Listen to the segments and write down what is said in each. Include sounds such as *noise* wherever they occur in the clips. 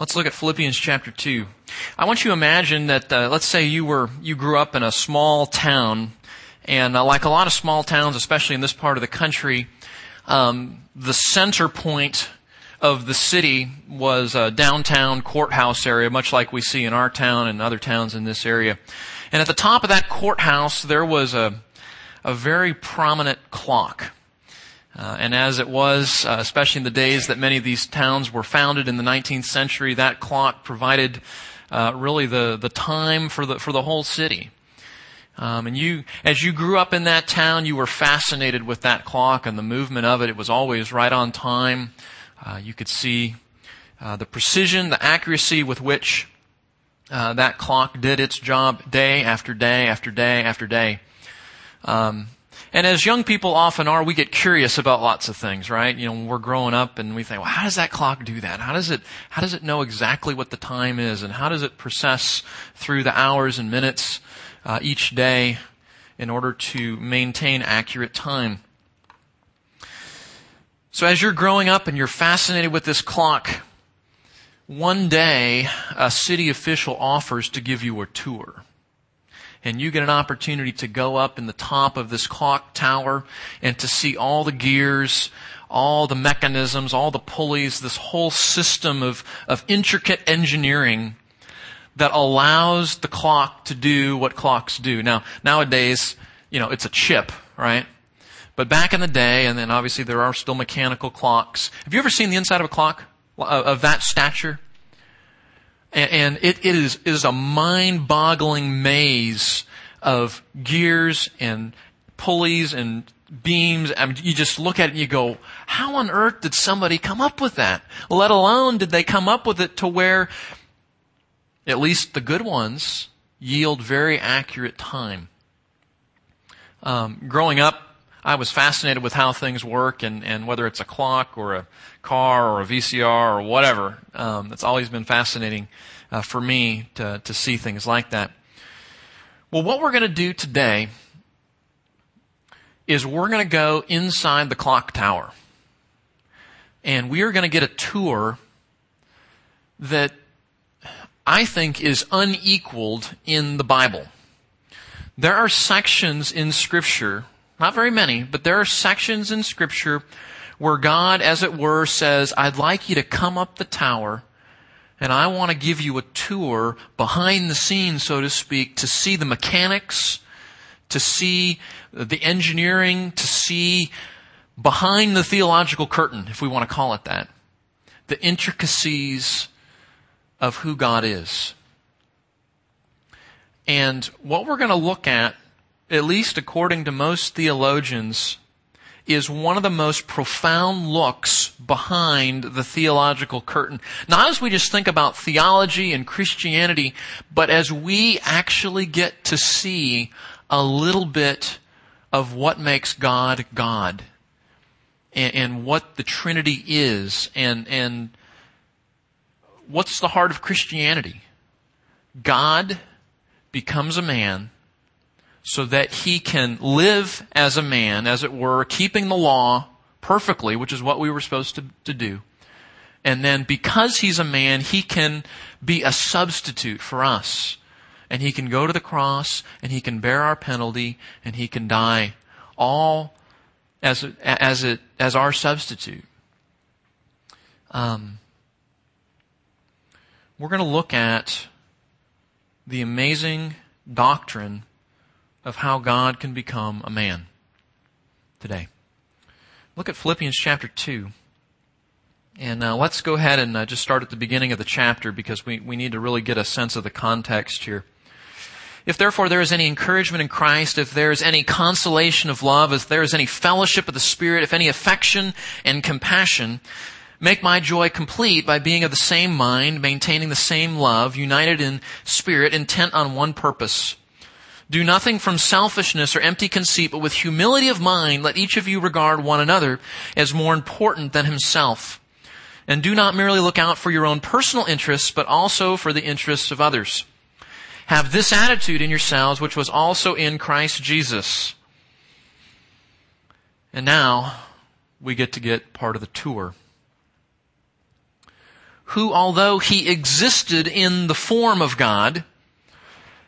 Let's look at Philippians chapter 2. I want you to imagine that, uh, let's say you were, you grew up in a small town, and uh, like a lot of small towns, especially in this part of the country, um, the center point of the city was a downtown courthouse area, much like we see in our town and other towns in this area. And at the top of that courthouse, there was a, a very prominent clock. Uh, and as it was, uh, especially in the days that many of these towns were founded in the 19th century, that clock provided uh, really the, the time for the, for the whole city. Um, and you, as you grew up in that town, you were fascinated with that clock and the movement of it. It was always right on time. Uh, you could see uh, the precision, the accuracy with which uh, that clock did its job day after day after day after day. Um, and as young people often are, we get curious about lots of things, right? You know, when we're growing up and we think, well, how does that clock do that? How does it, how does it know exactly what the time is? And how does it process through the hours and minutes, uh, each day in order to maintain accurate time? So as you're growing up and you're fascinated with this clock, one day a city official offers to give you a tour. And you get an opportunity to go up in the top of this clock tower and to see all the gears, all the mechanisms, all the pulleys, this whole system of, of intricate engineering that allows the clock to do what clocks do. Now, nowadays, you know, it's a chip, right? But back in the day, and then obviously there are still mechanical clocks. Have you ever seen the inside of a clock of that stature? And it, it is, it is a mind-boggling maze of gears and pulleys and beams. I mean, you just look at it and you go, how on earth did somebody come up with that? Let alone did they come up with it to where at least the good ones yield very accurate time. Um, growing up, I was fascinated with how things work and, and whether it's a clock or a car or a VCR or whatever. Um, it's always been fascinating uh, for me to, to see things like that. Well, what we're going to do today is we're going to go inside the clock tower. And we are going to get a tour that I think is unequaled in the Bible. There are sections in scripture not very many, but there are sections in scripture where God, as it were, says, I'd like you to come up the tower and I want to give you a tour behind the scenes, so to speak, to see the mechanics, to see the engineering, to see behind the theological curtain, if we want to call it that, the intricacies of who God is. And what we're going to look at at least according to most theologians, is one of the most profound looks behind the theological curtain. Not as we just think about theology and Christianity, but as we actually get to see a little bit of what makes God God and, and what the Trinity is and, and what's the heart of Christianity. God becomes a man so that he can live as a man, as it were, keeping the law perfectly, which is what we were supposed to, to do. And then because he's a man, he can be a substitute for us. And he can go to the cross and he can bear our penalty and he can die all as, as, it, as our substitute. Um, we're going to look at the amazing doctrine of how God can become a man today. Look at Philippians chapter 2. And uh, let's go ahead and uh, just start at the beginning of the chapter because we, we need to really get a sense of the context here. If therefore there is any encouragement in Christ, if there is any consolation of love, if there is any fellowship of the Spirit, if any affection and compassion, make my joy complete by being of the same mind, maintaining the same love, united in spirit, intent on one purpose. Do nothing from selfishness or empty conceit, but with humility of mind, let each of you regard one another as more important than himself. And do not merely look out for your own personal interests, but also for the interests of others. Have this attitude in yourselves, which was also in Christ Jesus. And now, we get to get part of the tour. who, although he existed in the form of God,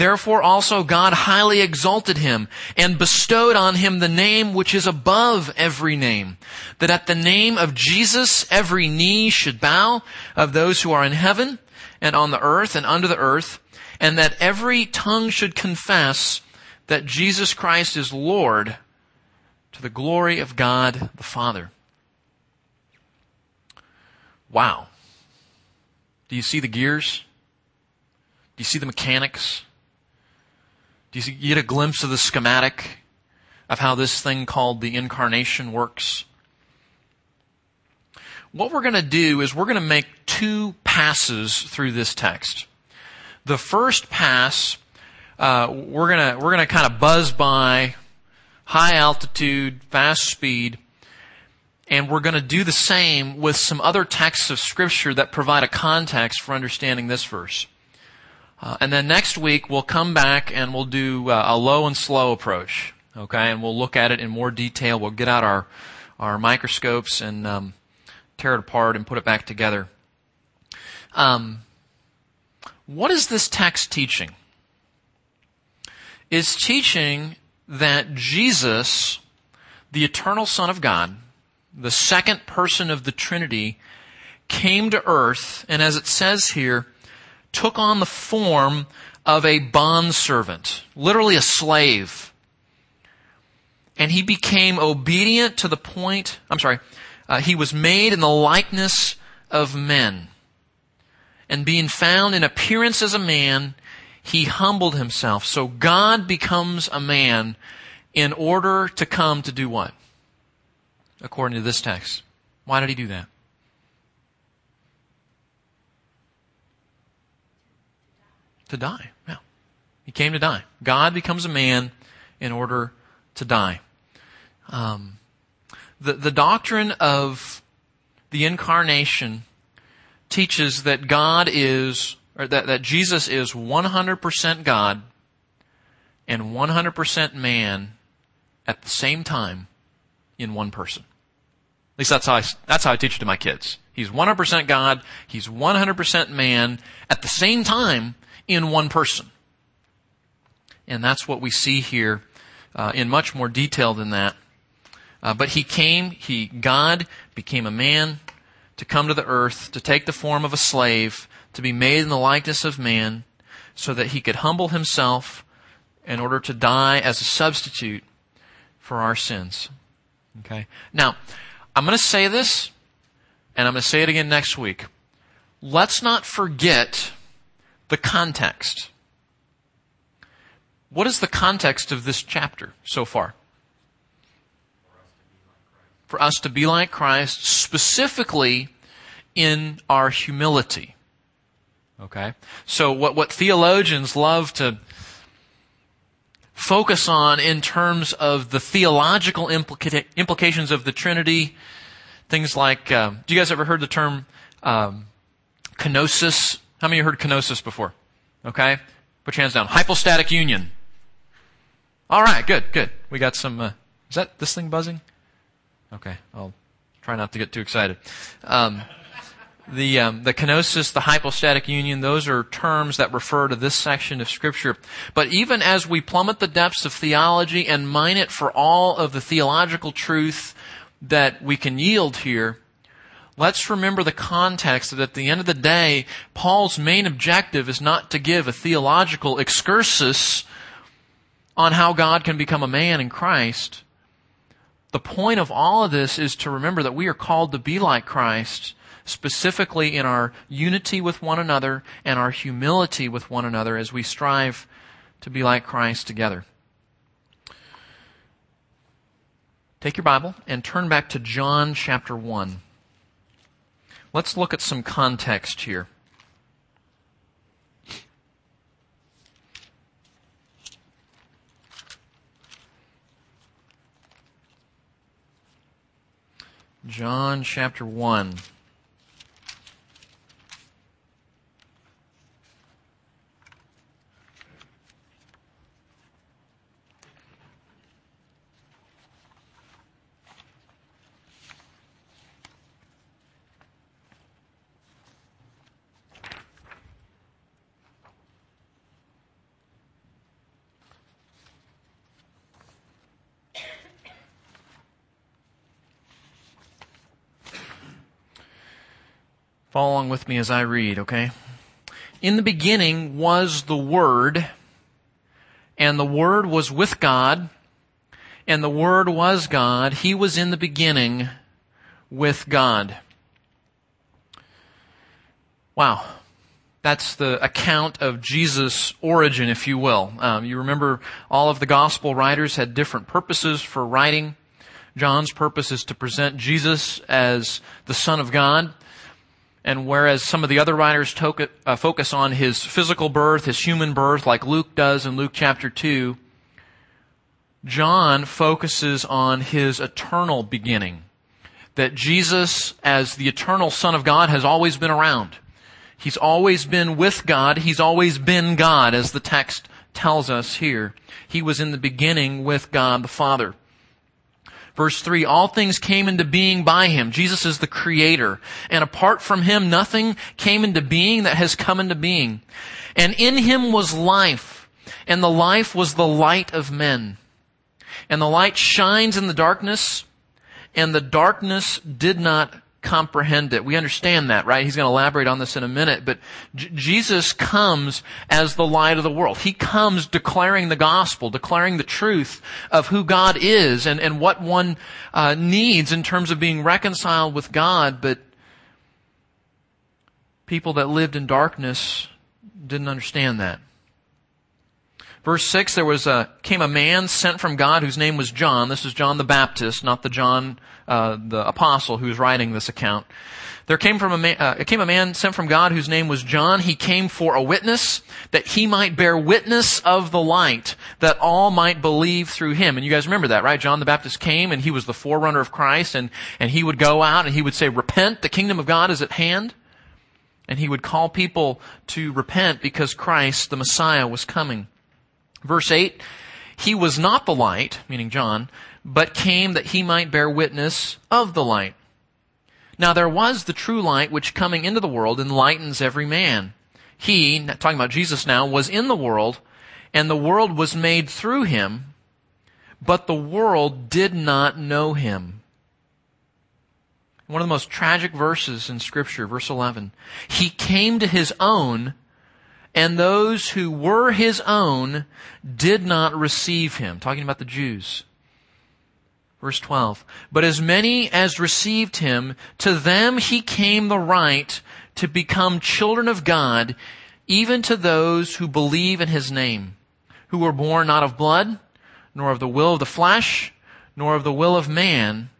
Therefore also God highly exalted him and bestowed on him the name which is above every name, that at the name of Jesus every knee should bow of those who are in heaven and on the earth and under the earth, and that every tongue should confess that Jesus Christ is Lord to the glory of God the Father. Wow. Do you see the gears? Do you see the mechanics? Do you get a glimpse of the schematic of how this thing called the incarnation works? What we're going to do is we're going to make two passes through this text. The first pass, uh, we're going to we're going to kind of buzz by high altitude, fast speed, and we're going to do the same with some other texts of Scripture that provide a context for understanding this verse. Uh, and then next week we'll come back and we'll do uh, a low and slow approach. Okay, and we'll look at it in more detail. We'll get out our our microscopes and um, tear it apart and put it back together. Um, what is this text teaching? Is teaching that Jesus, the eternal Son of God, the second person of the Trinity, came to earth, and as it says here, took on the form of a bondservant, literally a slave. And he became obedient to the point, I'm sorry, uh, he was made in the likeness of men. And being found in appearance as a man, he humbled himself. So God becomes a man in order to come to do what? according to this text. Why did he do that? To die. Yeah. He came to die. God becomes a man in order to die. Um, the, the doctrine of the incarnation teaches that God is, or that, that Jesus is 100% God and 100% man at the same time in one person At least that's how I, that's how I teach it to my kids. He's 100% God. He's 100% man at the same time in one person. And that's what we see here uh, in much more detail than that. Uh, but he came, he, God became a man to come to the earth, to take the form of a slave, to be made in the likeness of man, so that he could humble himself in order to die as a substitute for our sins. Okay? Now, I'm going to say this, and I'm going to say it again next week. Let's not forget the context. What is the context of this chapter so far? For us to be like Christ, specifically in our humility. Okay? So what, what theologians love to focus on in terms of the theological implica- implications of the Trinity. Things like, uh, do you guys ever heard the term um, kenosis? How many of you heard kenosis before? Okay, put your hands down. Hypostatic union. All right, good, good. We got some. Uh, is that this thing buzzing? Okay, I'll try not to get too excited. Um, the um, the kenosis, the hypostatic union, those are terms that refer to this section of Scripture. But even as we plummet the depths of theology and mine it for all of the theological truth that we can yield here, let's remember the context that at the end of the day, Paul's main objective is not to give a theological excursus on how God can become a man in Christ. The point of all of this is to remember that we are called to be like Christ specifically in our unity with one another and our humility with one another as we strive to be like Christ together. Take your Bible and turn back to John chapter 1. Let's look at some context here. John chapter 1. Follow along with me as I read, okay? In the beginning was the Word, and the Word was with God, and the Word was God. He was in the beginning with God. Wow. That's the account of Jesus' origin, if you will. Um, you remember all of the gospel writers had different purposes for writing. John's purpose is to present Jesus as the Son of God. And whereas some of the other writers uh, focus on his physical birth, his human birth, like Luke does in Luke chapter 2, John focuses on his eternal beginning. That Jesus, as the eternal Son of God, has always been around. He's always been with God. He's always been God, as the text tells us here. He was in the beginning with God the Father. Verse 3, all things came into being by him. Jesus is the creator. And apart from him, nothing came into being that has come into being. And in him was life. And the life was the light of men. And the light shines in the darkness. And the darkness did not comprehend it. We understand that, right? He's going to elaborate on this in a minute, but J- Jesus comes as the light of the world. He comes declaring the gospel, declaring the truth of who God is and, and what one uh, needs in terms of being reconciled with God, but people that lived in darkness didn't understand that. Verse 6, there was a, came a man sent from God whose name was John. This is John the Baptist, not the John, uh, the apostle who's writing this account. There came from a man, uh, came a man sent from God whose name was John. He came for a witness that he might bear witness of the light that all might believe through him. And you guys remember that, right? John the Baptist came and he was the forerunner of Christ and, and he would go out and he would say, repent, the kingdom of God is at hand. And he would call people to repent because Christ, the Messiah, was coming. Verse 8, he was not the light, meaning John, but came that he might bear witness of the light. Now there was the true light which coming into the world enlightens every man. He, talking about Jesus now, was in the world, and the world was made through him, but the world did not know him. One of the most tragic verses in scripture, verse 11. He came to his own, and those who were his own did not receive him. Talking about the Jews. Verse 12. But as many as received him, to them he came the right to become children of God, even to those who believe in his name, who were born not of blood, nor of the will of the flesh, nor of the will of man,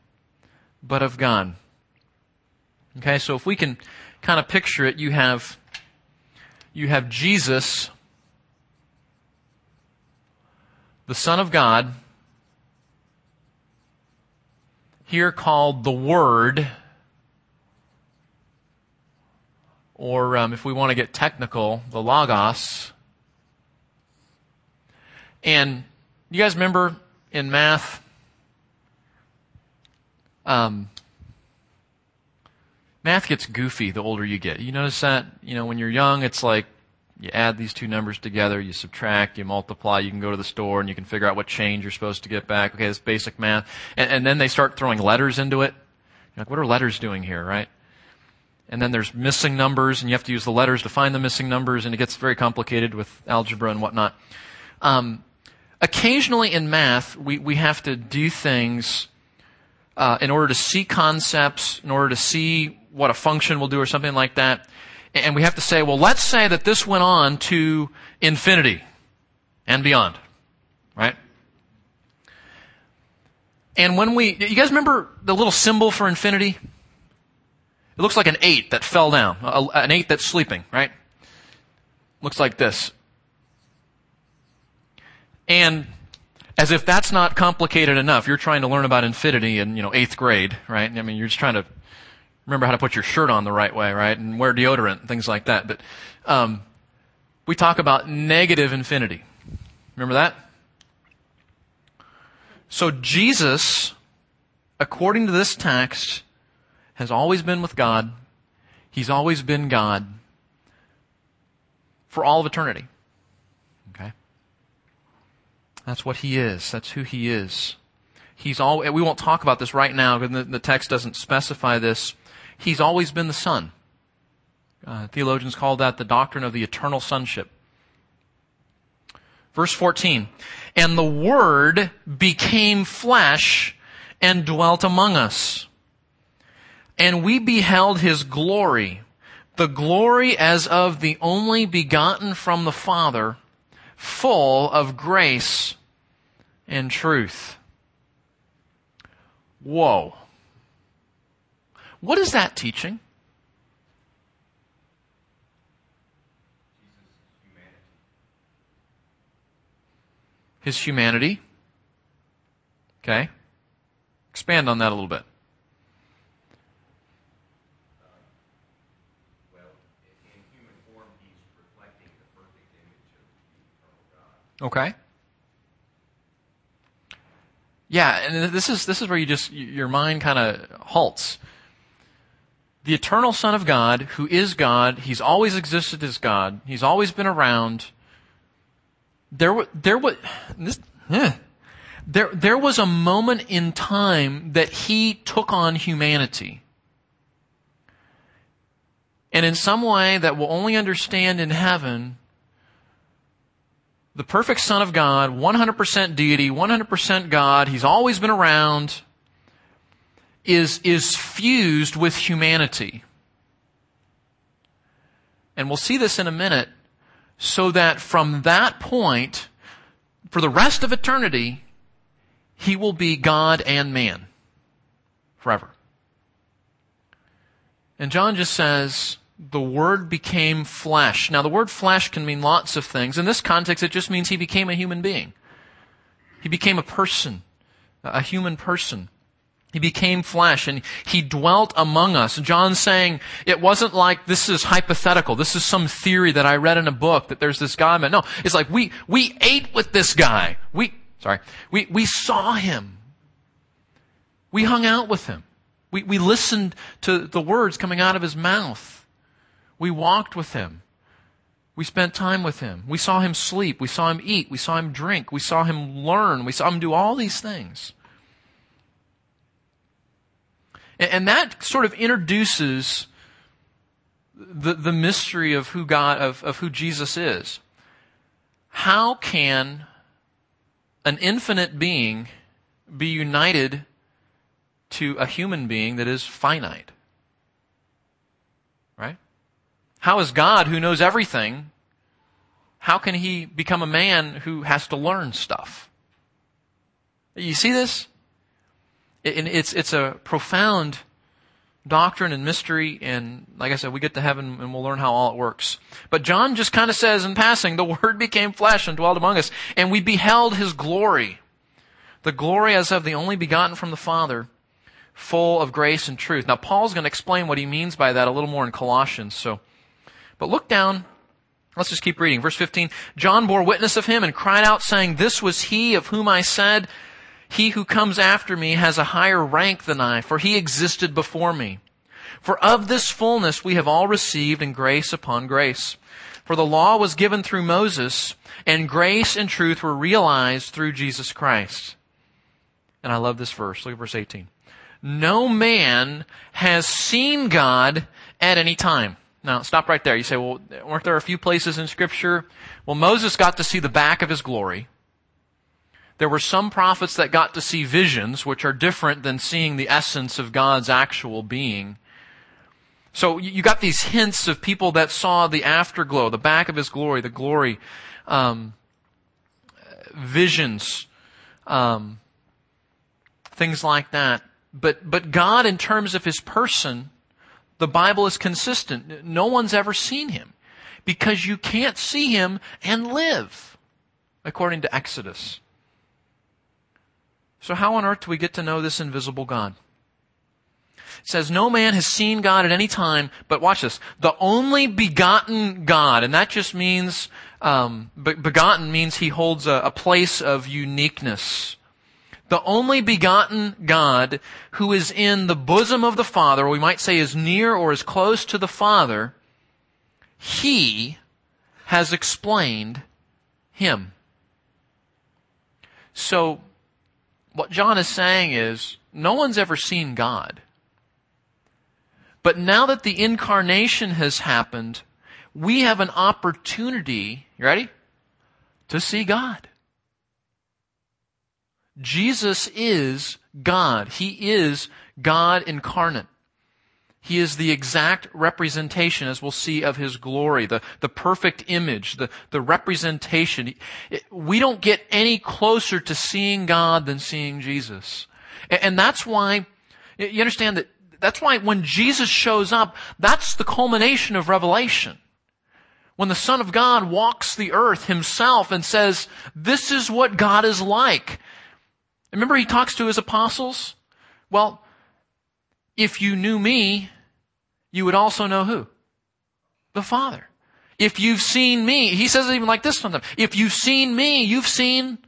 but of God. Okay, so if we can kind of picture it, you have, you have Jesus, the Son of God, here called the Word, or um, if we want to get technical, the Logos. And you guys remember in math, um, math gets goofy the older you get. You notice that? You know, when you're young, it's like you add these two numbers together, you subtract, you multiply, you can go to the store and you can figure out what change you're supposed to get back. Okay, that's basic math. And, and then they start throwing letters into it. You're like, what are letters doing here, right? And then there's missing numbers and you have to use the letters to find the missing numbers and it gets very complicated with algebra and whatnot. Um, occasionally in math, we, we have to do things uh, in order to see concepts, in order to see what a function will do or something like that. And we have to say, well, let's say that this went on to infinity and beyond. Right? And when we, you guys remember the little symbol for infinity? It looks like an eight that fell down, an eight that's sleeping, right? Looks like this. And As if that's not complicated enough. You're trying to learn about infinity in, you know, eighth grade, right? I mean, you're just trying to remember how to put your shirt on the right way, right? And wear deodorant and things like that. But, um, we talk about negative infinity. Remember that? So Jesus, according to this text, has always been with God. He's always been God for all of eternity. Okay? That's what he is. That's who he is. He's all, we won't talk about this right now because the, the text doesn't specify this. He's always been the Son. Uh, theologians call that the doctrine of the eternal sonship. Verse 14. And the Word became flesh and dwelt among us. And we beheld His glory, the glory as of the only begotten from the Father, full of grace and truth. Whoa. What is that teaching? His humanity. Okay. Expand on that a little bit. Okay. Yeah, and this is this is where you just your mind kind of halts. The eternal Son of God, who is God, He's always existed as God. He's always been around. There, there was this. Eh, there, there was a moment in time that He took on humanity. And in some way that we'll only understand in heaven, the perfect Son of God, 100% deity, 100% God, He's always been around, is, is fused with humanity. And we'll see this in a minute, so that from that point, for the rest of eternity, He will be God and man. Forever. And John just says, the Word became flesh. Now, the word flesh can mean lots of things. In this context, it just means He became a human being. He became a person, a human person. He became flesh and he dwelt among us. John's saying it wasn't like this is hypothetical. This is some theory that I read in a book that there's this guy. No, it's like we, we ate with this guy. We, sorry, we, we saw him. We hung out with him. We, we listened to the words coming out of his mouth. We walked with him. We spent time with him. We saw him sleep. We saw him eat. We saw him drink. We saw him learn. We saw him do all these things. And that sort of introduces the, the mystery of who God, of, of who Jesus is. How can an infinite being be united to a human being that is finite? Right? How is God, who knows everything, how can he become a man who has to learn stuff? You see this? It's, it's a profound doctrine and mystery, and like I said, we get to heaven and we'll learn how all it works. But John just kind of says in passing, the *laughs* Word became flesh and dwelled among us, and we beheld His glory. The glory as of the only begotten from the Father, full of grace and truth. Now Paul's going to explain what he means by that a little more in Colossians, so but look down. Let's just keep reading. Verse 15. John bore witness of him and cried out saying, This was he of whom I said, He who comes after me has a higher rank than I, for he existed before me. For of this fullness we have all received in grace upon grace. For the law was given through Moses, and grace and truth were realized through Jesus Christ. And I love this verse. Look at verse 18. No man has seen God at any time. Now, stop right there. You say, well, weren't there a few places in Scripture? Well, Moses got to see the back of his glory. There were some prophets that got to see visions, which are different than seeing the essence of God's actual being. So you got these hints of people that saw the afterglow, the back of his glory, the glory, um, visions, um, things like that. But but God, in terms of His person, the Bible is consistent. No one's ever seen him because you can't see him and live, according to Exodus. So how on earth do we get to know this invisible God? It says, no man has seen God at any time, but watch this, the only begotten God, and that just means, um, be- begotten means he holds a, a place of uniqueness. The only begotten God who is in the bosom of the Father, or we might say is near or is close to the Father, he has explained him. So, what John is saying is, no one's ever seen God. But now that the incarnation has happened, we have an opportunity, you ready? To see God. Jesus is God. He is God incarnate. He is the exact representation, as we'll see, of His glory, the, the perfect image, the, the representation. We don't get any closer to seeing God than seeing Jesus. And that's why, you understand that, that's why when Jesus shows up, that's the culmination of Revelation. When the Son of God walks the earth himself and says, this is what God is like. Remember he talks to his apostles? Well, if you knew me, you would also know who? The Father. If you've seen me, he says it even like this sometimes. If you've seen me, you've seen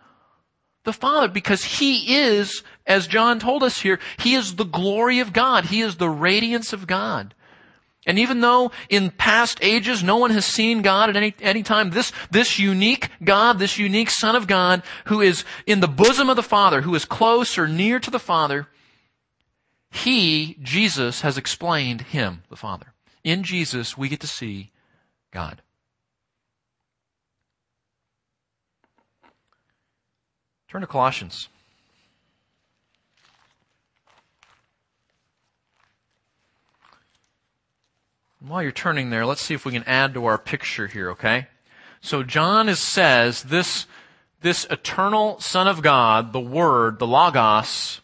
the Father because He is, as John told us here, He is the glory of God. He is the radiance of God. And even though in past ages no one has seen God at any, any time, this, this unique God, this unique Son of God, who is in the bosom of the Father, who is close or near to the Father, He, Jesus, has explained Him, the Father. In Jesus, we get to see God. Turn to Colossians. While you're turning there, let's see if we can add to our picture here, okay? So John is, says this, this eternal Son of God, the Word, the Logos,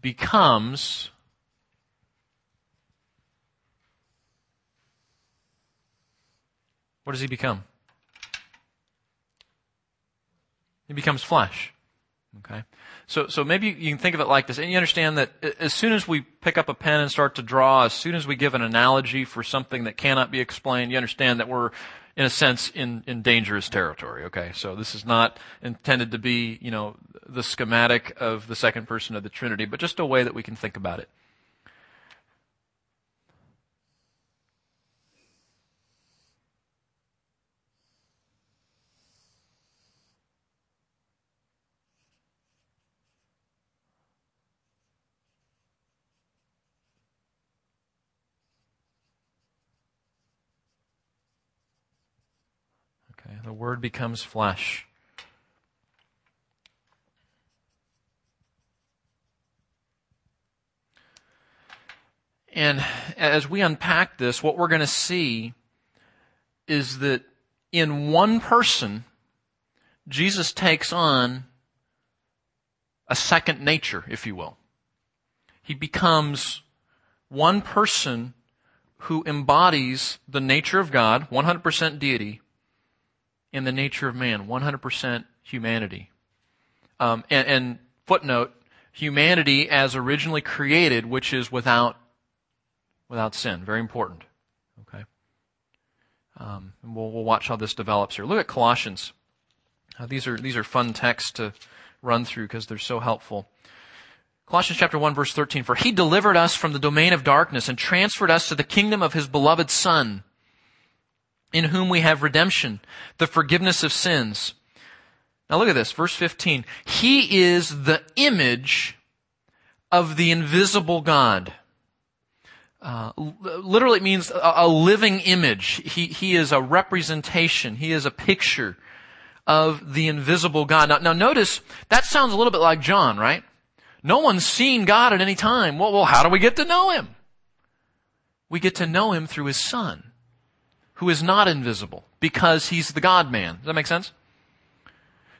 becomes what does he become? He becomes flesh. Okay? So, so maybe you can think of it like this, and you understand that as soon as we pick up a pen and start to draw, as soon as we give an analogy for something that cannot be explained, you understand that we're, in a sense, in, in dangerous territory. Okay? So this is not intended to be, you know, the schematic of the second person of the Trinity, but just a way that we can think about it. The Word becomes flesh. And as we unpack this, what we're going to see is that in one person, Jesus takes on a second nature, if you will. He becomes one person who embodies the nature of God, 100% deity, in the nature of man, 100% humanity. Um, and, and footnote, humanity as originally created, which is without without sin. Very important. Okay. Um, and we'll, we'll watch how this develops here. Look at Colossians. Uh, these are these are fun texts to run through because they're so helpful. Colossians chapter 1 verse 13, for he delivered us from the domain of darkness and transferred us to the kingdom of his beloved son in whom we have redemption, the forgiveness of sins. Now look at this, verse 15. He is the image of the invisible God. Uh, literally it means a, a living image. He, he is a representation. He is a picture of the invisible God. Now, now notice, that sounds a little bit like John, right? No one's seen God at any time. Well, well, how do we get to know Him? We get to know Him through His Son who is not invisible because he's the God man. Does that make sense?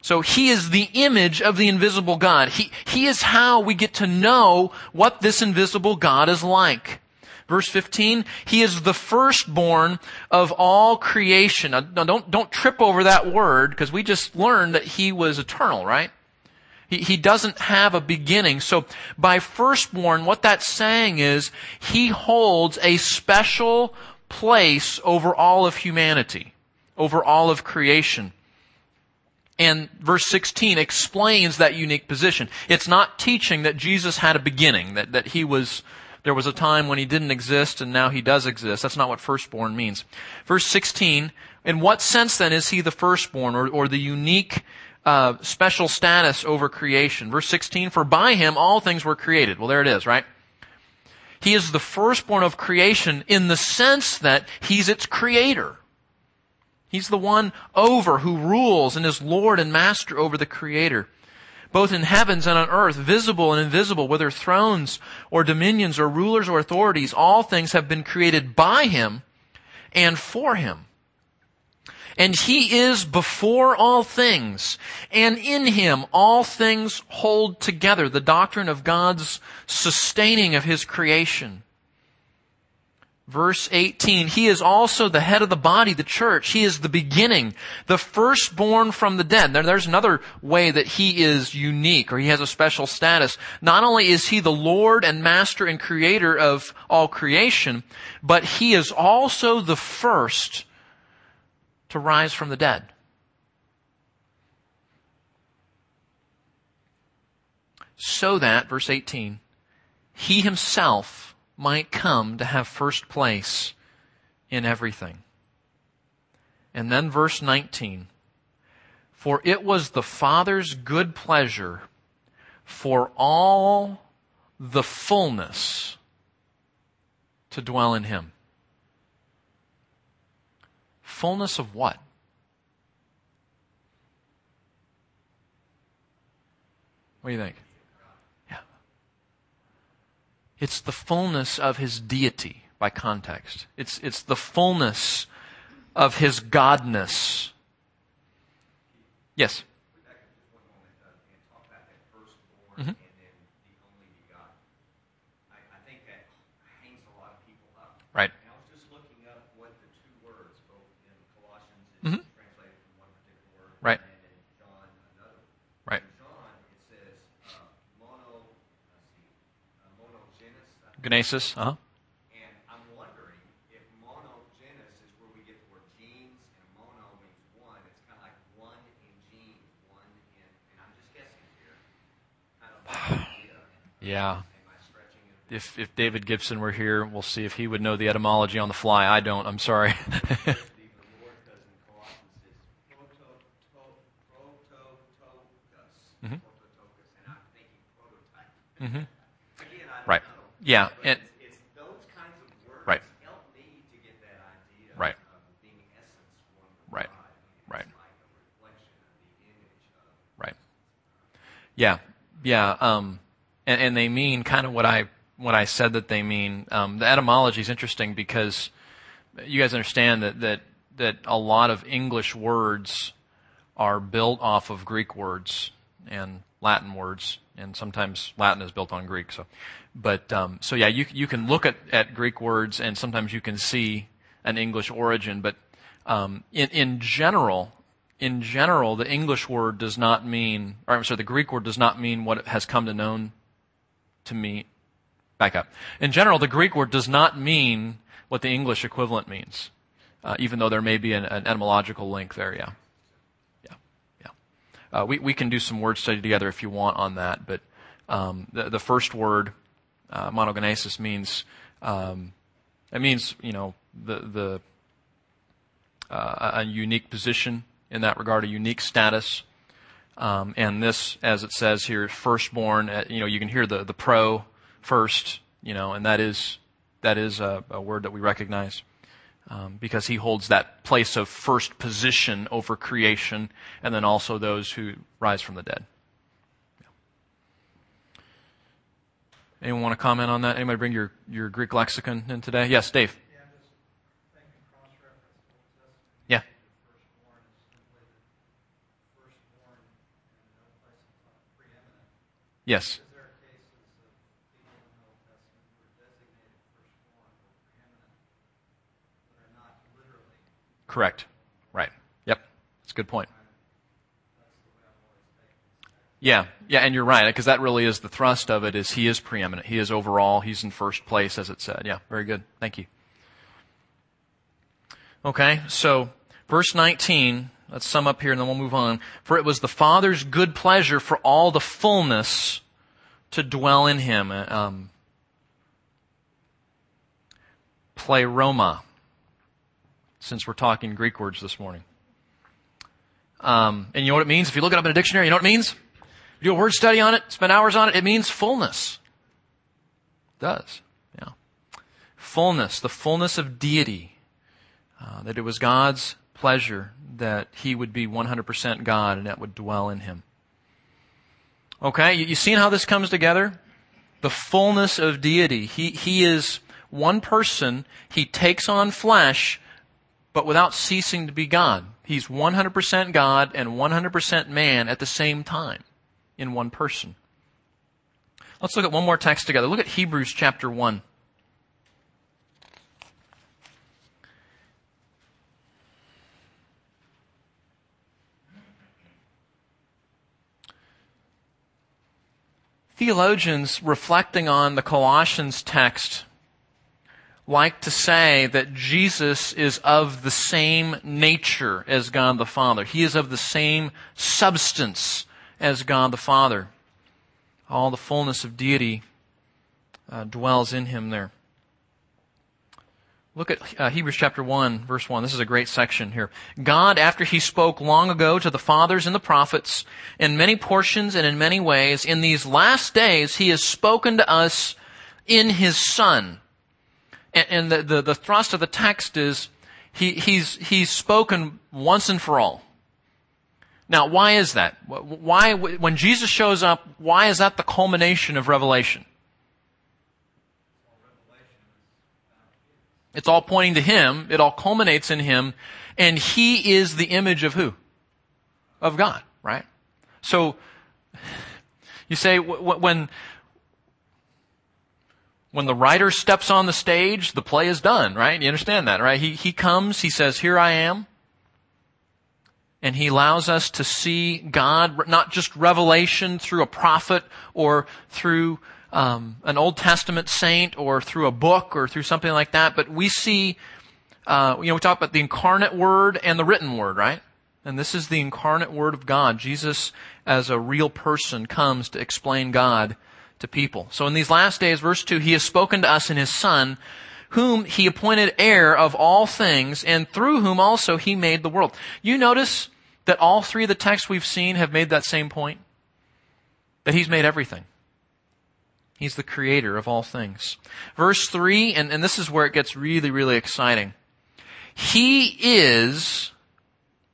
So he is the image of the invisible God. He, he is how we get to know what this invisible God is like. Verse 15, He is the firstborn of all creation. Now, don't, don't trip over that word because we just learned that He was eternal, right? He, he doesn't have a beginning. So by firstborn, what that's saying is He holds a special place over all of humanity, over all of creation. And verse 16 explains that unique position. It's not teaching that Jesus had a beginning, that, that he was, there was a time when he didn't exist and now he does exist. That's not what firstborn means. Verse 16, in what sense then is he the firstborn or, or the unique uh, special status over creation? Verse 16, for by him all things were created. Well, there it is, right? He is the firstborn of creation in the sense that he's its creator. He's the one over who rules and is Lord and Master over the Creator. Both in heavens and on earth, visible and invisible, whether thrones or dominions or rulers or authorities, all things have been created by Him and for Him. And He is before all things, and in Him all things hold together the doctrine of God's sustaining of His creation. Verse 18, He is also the head of the body, the church. He is the beginning, the firstborn from the dead. There, there's another way that He is unique or He has a special status. Not only is He the Lord and Master and Creator of all creation, but He is also the first to rise from the dead. So that, verse 18, He Himself might come to have first place in everything. And then verse 19. For it was the Father's good pleasure for all the fullness to dwell in Him. Fullness of what? What do you think? Yeah. It's the fullness of his deity by context. It's, it's the fullness of his godness. Yes? Mm-hmm. Right. And I was just looking up what the two words, both in Colossians, is Mhm. translated from one particular word, Right. and in John another. Right. In John, it says uh, mono, let's see, uh, monogenes. I think. Gnesis, uh-huh. And I'm wondering if monogenes is where we get the word genes, and mono means one. It's kind of like one in genes, one in, and I'm just guessing here. Kind of. Yeah. Am I stretching it? If, if David Gibson were here, we'll see if he would know the etymology on the fly. I don't, I'm sorry. *laughs* the Lord does in Colossians is proto, to, prototokos, Mhm. prototokos, and I'm thinking prototype. Mhm. Again, I don't Right. Yeah, But and- it's, it's those kinds of words Right. help me to get that idea Right. of being essence one Right. Right. like a reflection of the image of Right. Yeah. Yeah. Um, and, and they mean kind of what I what I said that they mean. Um, the etymology is interesting because you guys understand that that that a lot of English words are built off of Greek words and Latin words, and sometimes Latin is built on Greek. So, but um, so yeah, you you can look at at Greek words, and sometimes you can see an English origin, but um, in in general, in general, the English word does not mean, or I'm sorry, the Greek word does not mean what it has come to known to me. Back up. In general, the Greek word does not mean what the English equivalent means, uh, even though there may be an, an etymological link there. Yeah. Uh, we we can do some word study together if you want on that. But um, the the first word, uh, monogenesis, means um, it means you know the the uh, a unique position in that regard, a unique status. Um, and this, as it says here, firstborn. Uh, you know, you can hear the the pro first. You know, and that is that is a, a word that we recognize um, because he holds that place of first position over creation, and then also those who rise from the dead. Yeah. Anyone want to comment on that? Anybody bring your, your Greek lexicon in today? Yes, Dave. Yeah, I'm just thinking cross-reference to Old Testament. Yeah. Firstborn is simply the firstborn, and no place it's not preeminent. Yes. Is there cases of people in the Old Testament who are designated firstborn, or Correct. Right. Yep. That's a good point. Yeah, yeah, and you're right, because that really is the thrust of it is he is preeminent. He is overall, he's in first place, as it said. Yeah, very good. Thank you. Okay, so verse 19, let's sum up here and then we'll move on. For it was the Father's good pleasure for all the fullness to dwell in him. Uh, um, pleroma, since we're talking Greek words this morning. Um, and you know what it means? If you look it up in a dictionary, you know what it means? do a word study on it, spend hours on it, it means fullness. It does. Yeah. Fullness, the fullness of deity. Uh, that it was God's pleasure that he would be 100% God and that would dwell in him. Okay, you, you seen how this comes together? The fullness of deity. He, he is one person. He takes on flesh, but without ceasing to be God. He's 100% God and 100% man at the same time in one person. Let's look at one more text together. Look at Hebrews chapter 1. Theologians reflecting on the Colossians text like to say that Jesus is of the same nature as God the Father. He is of the same substance as God the Father. All the fullness of deity uh, dwells in him there. Look at uh, Hebrews chapter 1, verse 1. This is a great section here. God, after he spoke long ago to the fathers and the prophets, in many portions and in many ways, in these last days, he has spoken to us in his Son. And, and the, the, the, thrust of the text is he, he's, he's spoken once and for all. Now, why is that? Why, when Jesus shows up, why is that the culmination of revelation? It's all pointing to Him. It all culminates in Him. And He is the image of who? Of God, right? So, you say, when, when the writer steps on the stage, the play is done, right? You understand that, right? He, he comes, he says, here I am and he allows us to see God, not just revelation through a prophet or through um, an Old Testament saint or through a book or through something like that, but we see, uh, you know, we talk about the incarnate word and the written word, right? And this is the incarnate word of God. Jesus, as a real person, comes to explain God to people. So in these last days, verse 2, he has spoken to us in his Son, whom he appointed heir of all things, and through whom also he made the world. You notice that all three of the texts we've seen have made that same point? That he's made everything. He's the creator of all things. Verse 3, and, and this is where it gets really, really exciting. He is,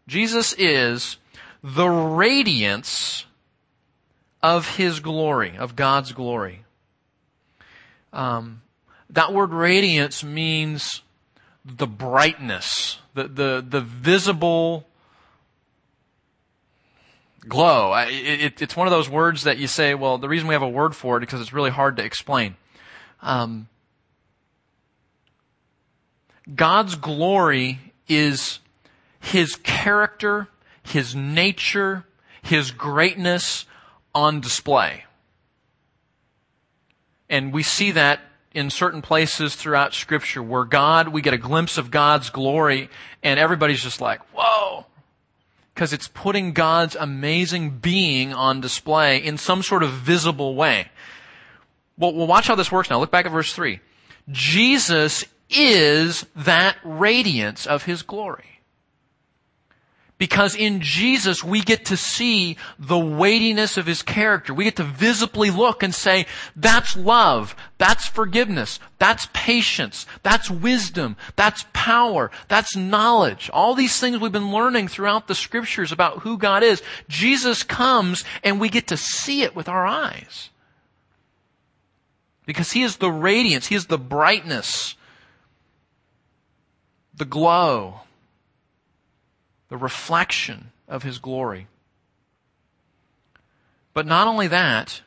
Jesus is, the radiance of His glory, of God's glory. Um, that word radiance means the brightness, the, the, the visible glow. It, it, it's one of those words that you say, well, the reason we have a word for it because it's really hard to explain. Um, God's glory is His character, His nature, His greatness on display. And we see that in certain places throughout scripture where God, we get a glimpse of God's glory and everybody's just like, whoa, because it's putting God's amazing being on display in some sort of visible way. Well, well, watch how this works now. Look back at verse 3. Jesus is that radiance of His glory. Because in Jesus we get to see the weightiness of His character. We get to visibly look and say, that's love, that's forgiveness, that's patience, that's wisdom, that's power, that's knowledge. All these things we've been learning throughout the scriptures about who God is. Jesus comes and we get to see it with our eyes. Because He is the radiance, He is the brightness, the glow the reflection of His glory. But not only that,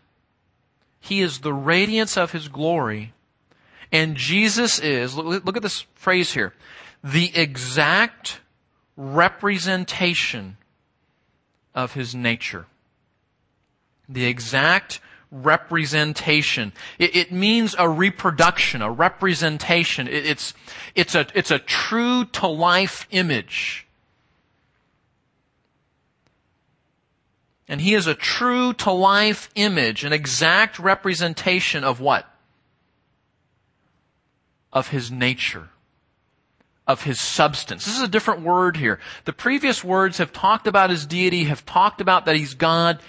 He is the radiance of His glory, and Jesus is, look, look at this phrase here, the exact representation of his nature. The exact representation. It, it, means a reproduction, a representation. It, it's, it's a, it's a true to life image. And he is a true to life image, an exact representation of what? Of his nature. Of his substance. This is a different word here. The previous words have talked about his deity, have talked about that he's God.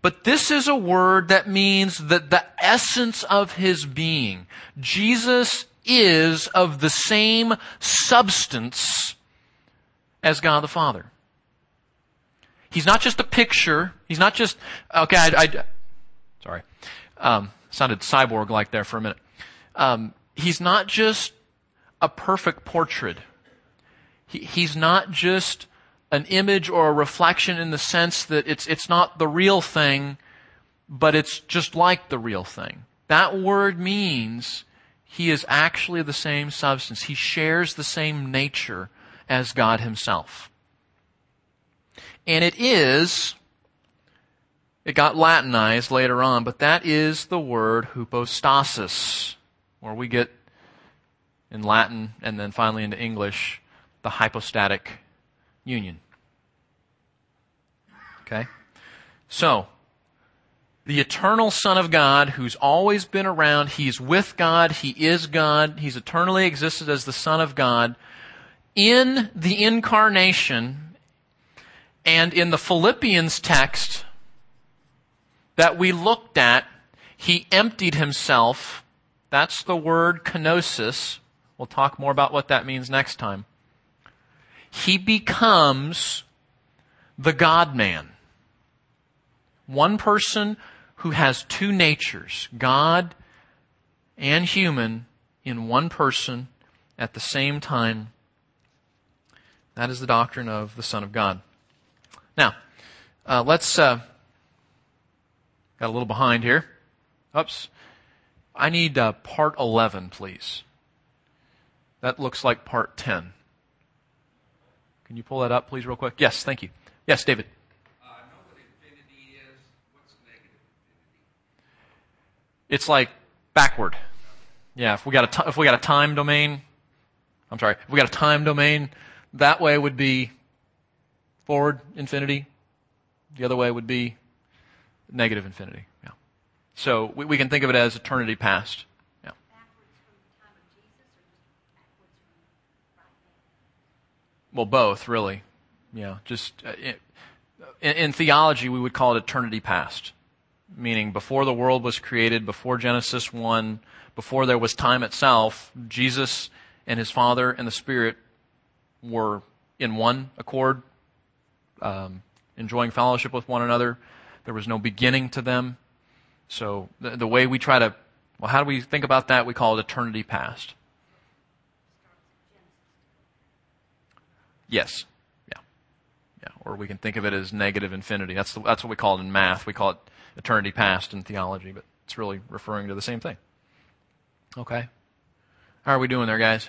But this is a word that means that the essence of his being. Jesus is of the same substance as God the Father. He's not just a picture. He's not just, okay, I, I sorry, um, sounded cyborg like there for a minute. Um, he's not just a perfect portrait. He, he's not just an image or a reflection in the sense that it's, it's not the real thing, but it's just like the real thing. That word means he is actually the same substance. He shares the same nature as God himself. And it is, it got Latinized later on, but that is the word hypostasis, where we get in Latin and then finally into English the hypostatic union. Okay? So, the eternal Son of God who's always been around, He's with God, He is God, He's eternally existed as the Son of God. In the incarnation and in the Philippians text that we looked at, He emptied Himself. That's the word kenosis. We'll talk more about what that means next time he becomes the God man. One person who has two natures, God and human, in one person at the same time. That is the doctrine of the Son of God. Now, uh, let's, uh, got a little behind here. Oops. I need uh, part 11, please. That looks like part 10. Can you pull that up, please, real quick? Yes, thank you. Yes, David. Uh, what infinity is. What's negative infinity? It's like backward. Yeah, if we got a t- if we got a time domain, I'm sorry, if we got a time domain, that way would be forward infinity. The other way would be negative infinity. Yeah. So we, we can think of it as eternity past. Yeah. Well, both, really. Yeah, just uh, in, in, theology, we would call it eternity past, meaning before the world was created, before Genesis 1, before there was time itself, Jesus and his Father and the Spirit were in one accord, um, enjoying fellowship with one another. There was no beginning to them. So the, the way we try to, well, how do we think about that? We call it eternity past. Yes. Yeah. Yeah. Or we can think of it as negative infinity. That's, the, that's what we call it in math. We call it eternity past in theology, but it's really referring to the same thing. Okay. How are we doing there, guys?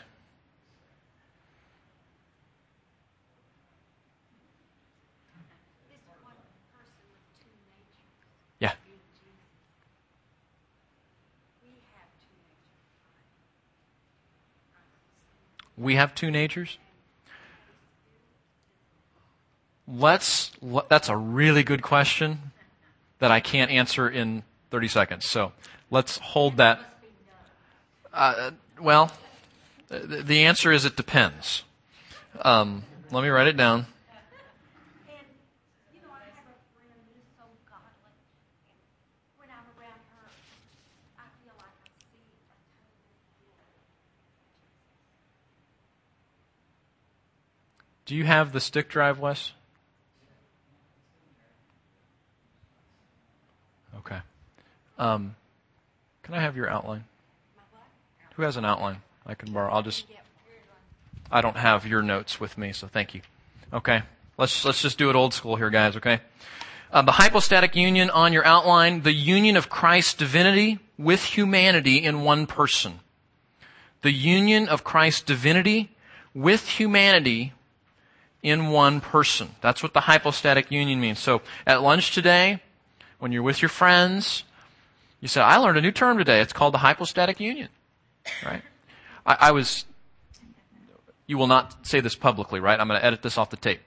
Yeah. We have two natures? let's, that's a really good question that I can't answer in 30 seconds. So let's hold that. Uh, well, the answer is it depends. Um, let me write it down. Do you have the stick drive, Wes? Okay. Um, can I have your outline? Who has an outline? I can borrow. I'll just. I don't have your notes with me, so thank you. Okay. Let's let's just do it old school here, guys. Okay. Uh, the hypostatic union on your outline, the union of Christ's divinity with humanity in one person. The union of Christ's divinity with humanity in one person. That's what the hypostatic union means. So at lunch today, when you're with your friends, you say, I learned a new term today. It's called the hypostatic union. Right? I, I was, you will not say this publicly, right? I'm going to edit this off the tape.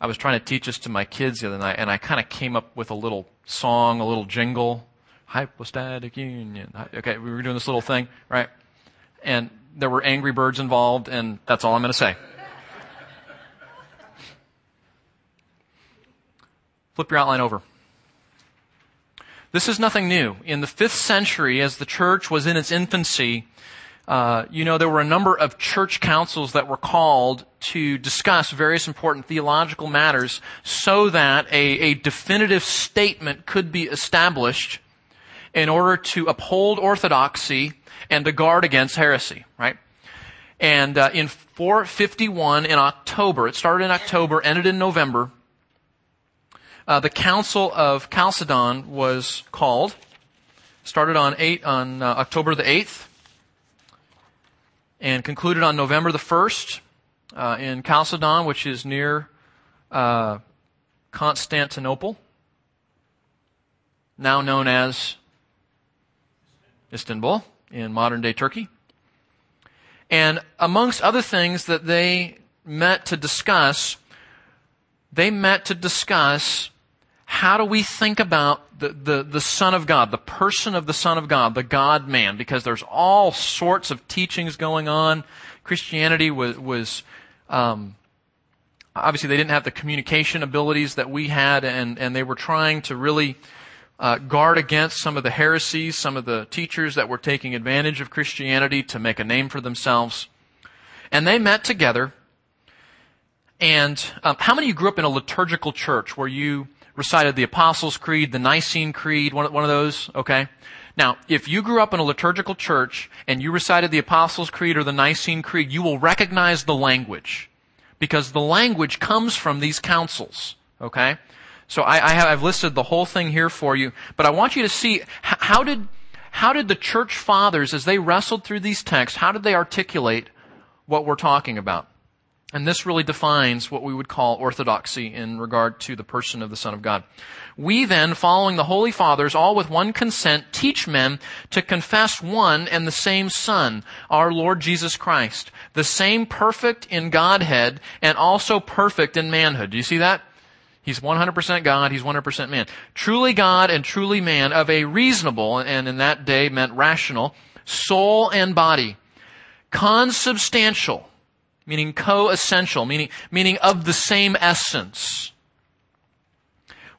I was trying to teach this to my kids the other night, and I kind of came up with a little song, a little jingle. Hypostatic union. Okay, we were doing this little thing, right? And there were angry birds involved, and that's all I'm going to say. Flip your outline over. This is nothing new. In the fifth century, as the church was in its infancy, uh, you know, there were a number of church councils that were called to discuss various important theological matters so that a, a definitive statement could be established in order to uphold orthodoxy and to guard against heresy, right? And uh, in 451 in October, it started in October, ended in November, uh, the Council of Chalcedon was called. Started on eight on uh, October the eighth, and concluded on November the first uh, in Chalcedon, which is near uh, Constantinople, now known as Istanbul in modern day Turkey. And amongst other things that they met to discuss, they met to discuss how do we think about the, the, the Son of God, the person of the Son of God, the God man? Because there's all sorts of teachings going on. Christianity was, was um, obviously they didn't have the communication abilities that we had, and, and they were trying to really uh, guard against some of the heresies, some of the teachers that were taking advantage of Christianity to make a name for themselves. And they met together. And um, how many of you grew up in a liturgical church where you recited the Apostles' Creed, the Nicene Creed, one, one of those, okay? Now, if you grew up in a liturgical church and you recited the Apostles' Creed or the Nicene Creed, you will recognize the language. Because the language comes from these councils, okay? So I, I have, I've listed the whole thing here for you, but I want you to see how did, how did the church fathers, as they wrestled through these texts, how did they articulate what we're talking about? And this really defines what we would call orthodoxy in regard to the person of the Son of God. We then, following the Holy Fathers, all with one consent, teach men to confess one and the same Son, our Lord Jesus Christ, the same perfect in Godhead and also perfect in manhood. Do you see that? He's 100% God, he's 100% man. Truly God and truly man of a reasonable, and in that day meant rational, soul and body. Consubstantial meaning co-essential, meaning, meaning of the same essence.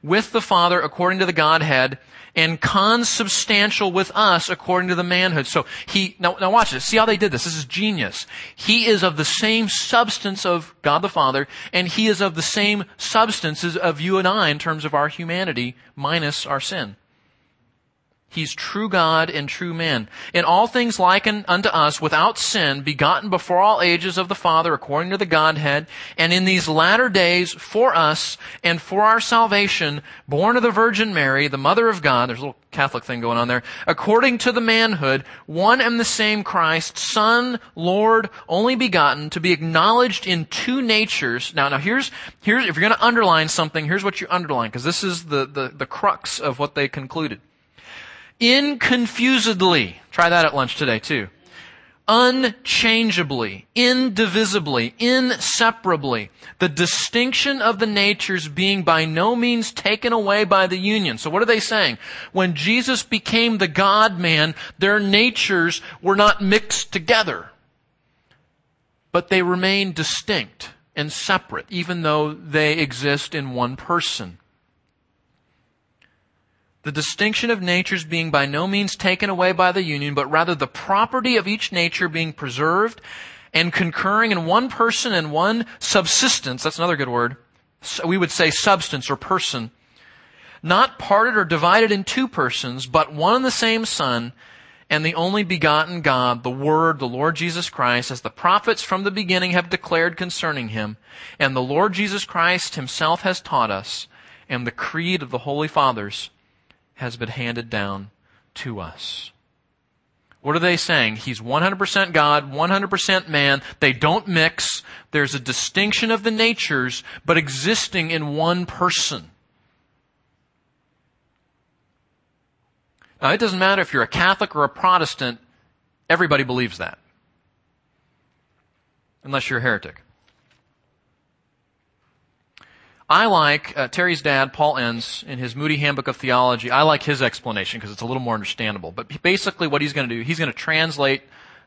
With the Father according to the Godhead, and consubstantial with us according to the manhood. So he, now, now watch this. See how they did this. This is genius. He is of the same substance of God the Father, and he is of the same substances of you and I in terms of our humanity minus our sin. He's true God and true man. In all things likened unto us without sin, begotten before all ages of the Father according to the Godhead, and in these latter days for us and for our salvation, born of the Virgin Mary, the Mother of God, there's a little Catholic thing going on there, according to the manhood, one and the same Christ, Son, Lord, only begotten, to be acknowledged in two natures. Now, now here's, here's, if you're gonna underline something, here's what you underline, because this is the, the, the crux of what they concluded inconfusedly. Try that at lunch today too. Unchangeably, indivisibly, inseparably. The distinction of the natures being by no means taken away by the union. So what are they saying? When Jesus became the God man, their natures were not mixed together. But they remain distinct and separate, even though they exist in one person. The distinction of natures being by no means taken away by the union, but rather the property of each nature being preserved and concurring in one person and one subsistence. That's another good word. We would say substance or person. Not parted or divided in two persons, but one and the same Son, and the only begotten God, the Word, the Lord Jesus Christ, as the prophets from the beginning have declared concerning him, and the Lord Jesus Christ himself has taught us, and the creed of the Holy Fathers has been handed down to us. What are they saying? He's 100% God, 100% man. They don't mix. There's a distinction of the natures, but existing in one person. Now, it doesn't matter if you're a Catholic or a Protestant, everybody believes that. Unless you're a heretic. I like uh, Terry's dad, Paul Enns, in his Moody Handbook of Theology. I like his explanation because it's a little more understandable. But basically, what he's going to do, he's going to translate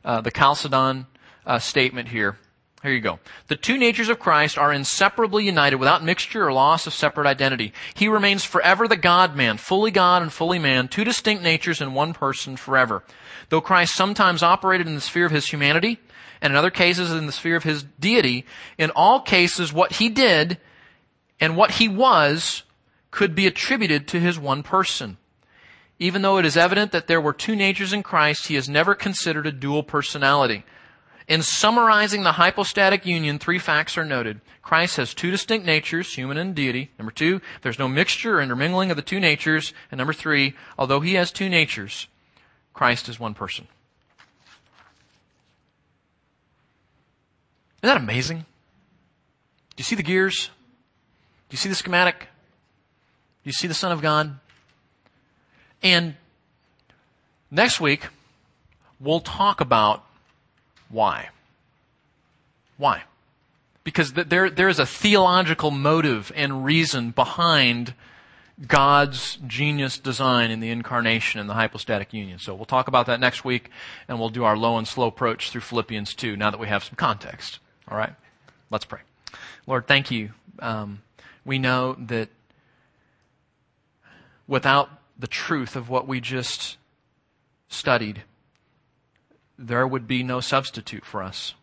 uh, the Chalcedon uh, statement here. Here you go. The two natures of Christ are inseparably united without mixture or loss of separate identity. He remains forever the God man, fully God and fully man, two distinct natures in one person forever. Though Christ sometimes operated in the sphere of his humanity, and in other cases in the sphere of his deity, in all cases what he did and what he was could be attributed to his one person. Even though it is evident that there were two natures in Christ, he is never considered a dual personality. In summarizing the hypostatic union, three facts are noted. Christ has two distinct natures, human and deity. Number two, there's no mixture or intermingling of the two natures. And number three, although he has two natures, Christ is one person. Isn't that amazing? Do you see the gears? You see the schematic? Do you see the Son of God? And next week, we'll talk about why. Why? Because there, there is a theological motive and reason behind God's genius design in the incarnation and the hypostatic union. So we'll talk about that next week, and we'll do our low and slow approach through Philippians 2 now that we have some context. All right? Let's pray. Lord, thank you. Um, we know that without the truth of what we just studied, there would be no substitute for us.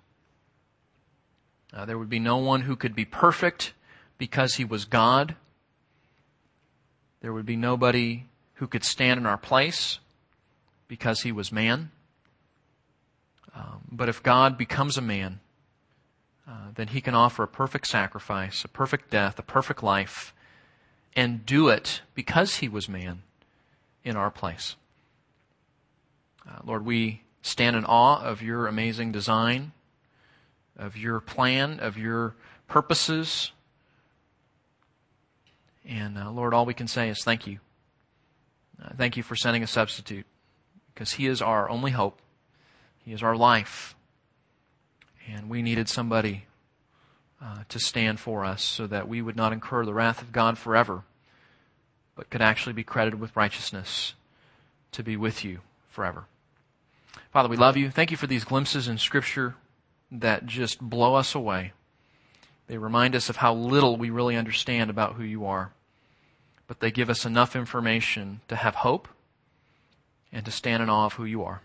Uh, there would be no one who could be perfect because he was God. There would be nobody who could stand in our place because he was man. Um, but if God becomes a man, uh, then he can offer a perfect sacrifice, a perfect death, a perfect life, and do it because he was man in our place. Uh, Lord, we stand in awe of your amazing design, of your plan, of your purposes. And uh, Lord, all we can say is thank you. Uh, thank you for sending a substitute because he is our only hope. He is our life. And we needed somebody uh, to stand for us so that we would not incur the wrath of God forever, but could actually be credited with righteousness to be with you forever. Father, we love you. Thank you for these glimpses in Scripture that just blow us away. They remind us of how little we really understand about who you are, but they give us enough information to have hope and to stand in awe of who you are.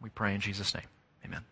We pray in Jesus' name. Amen.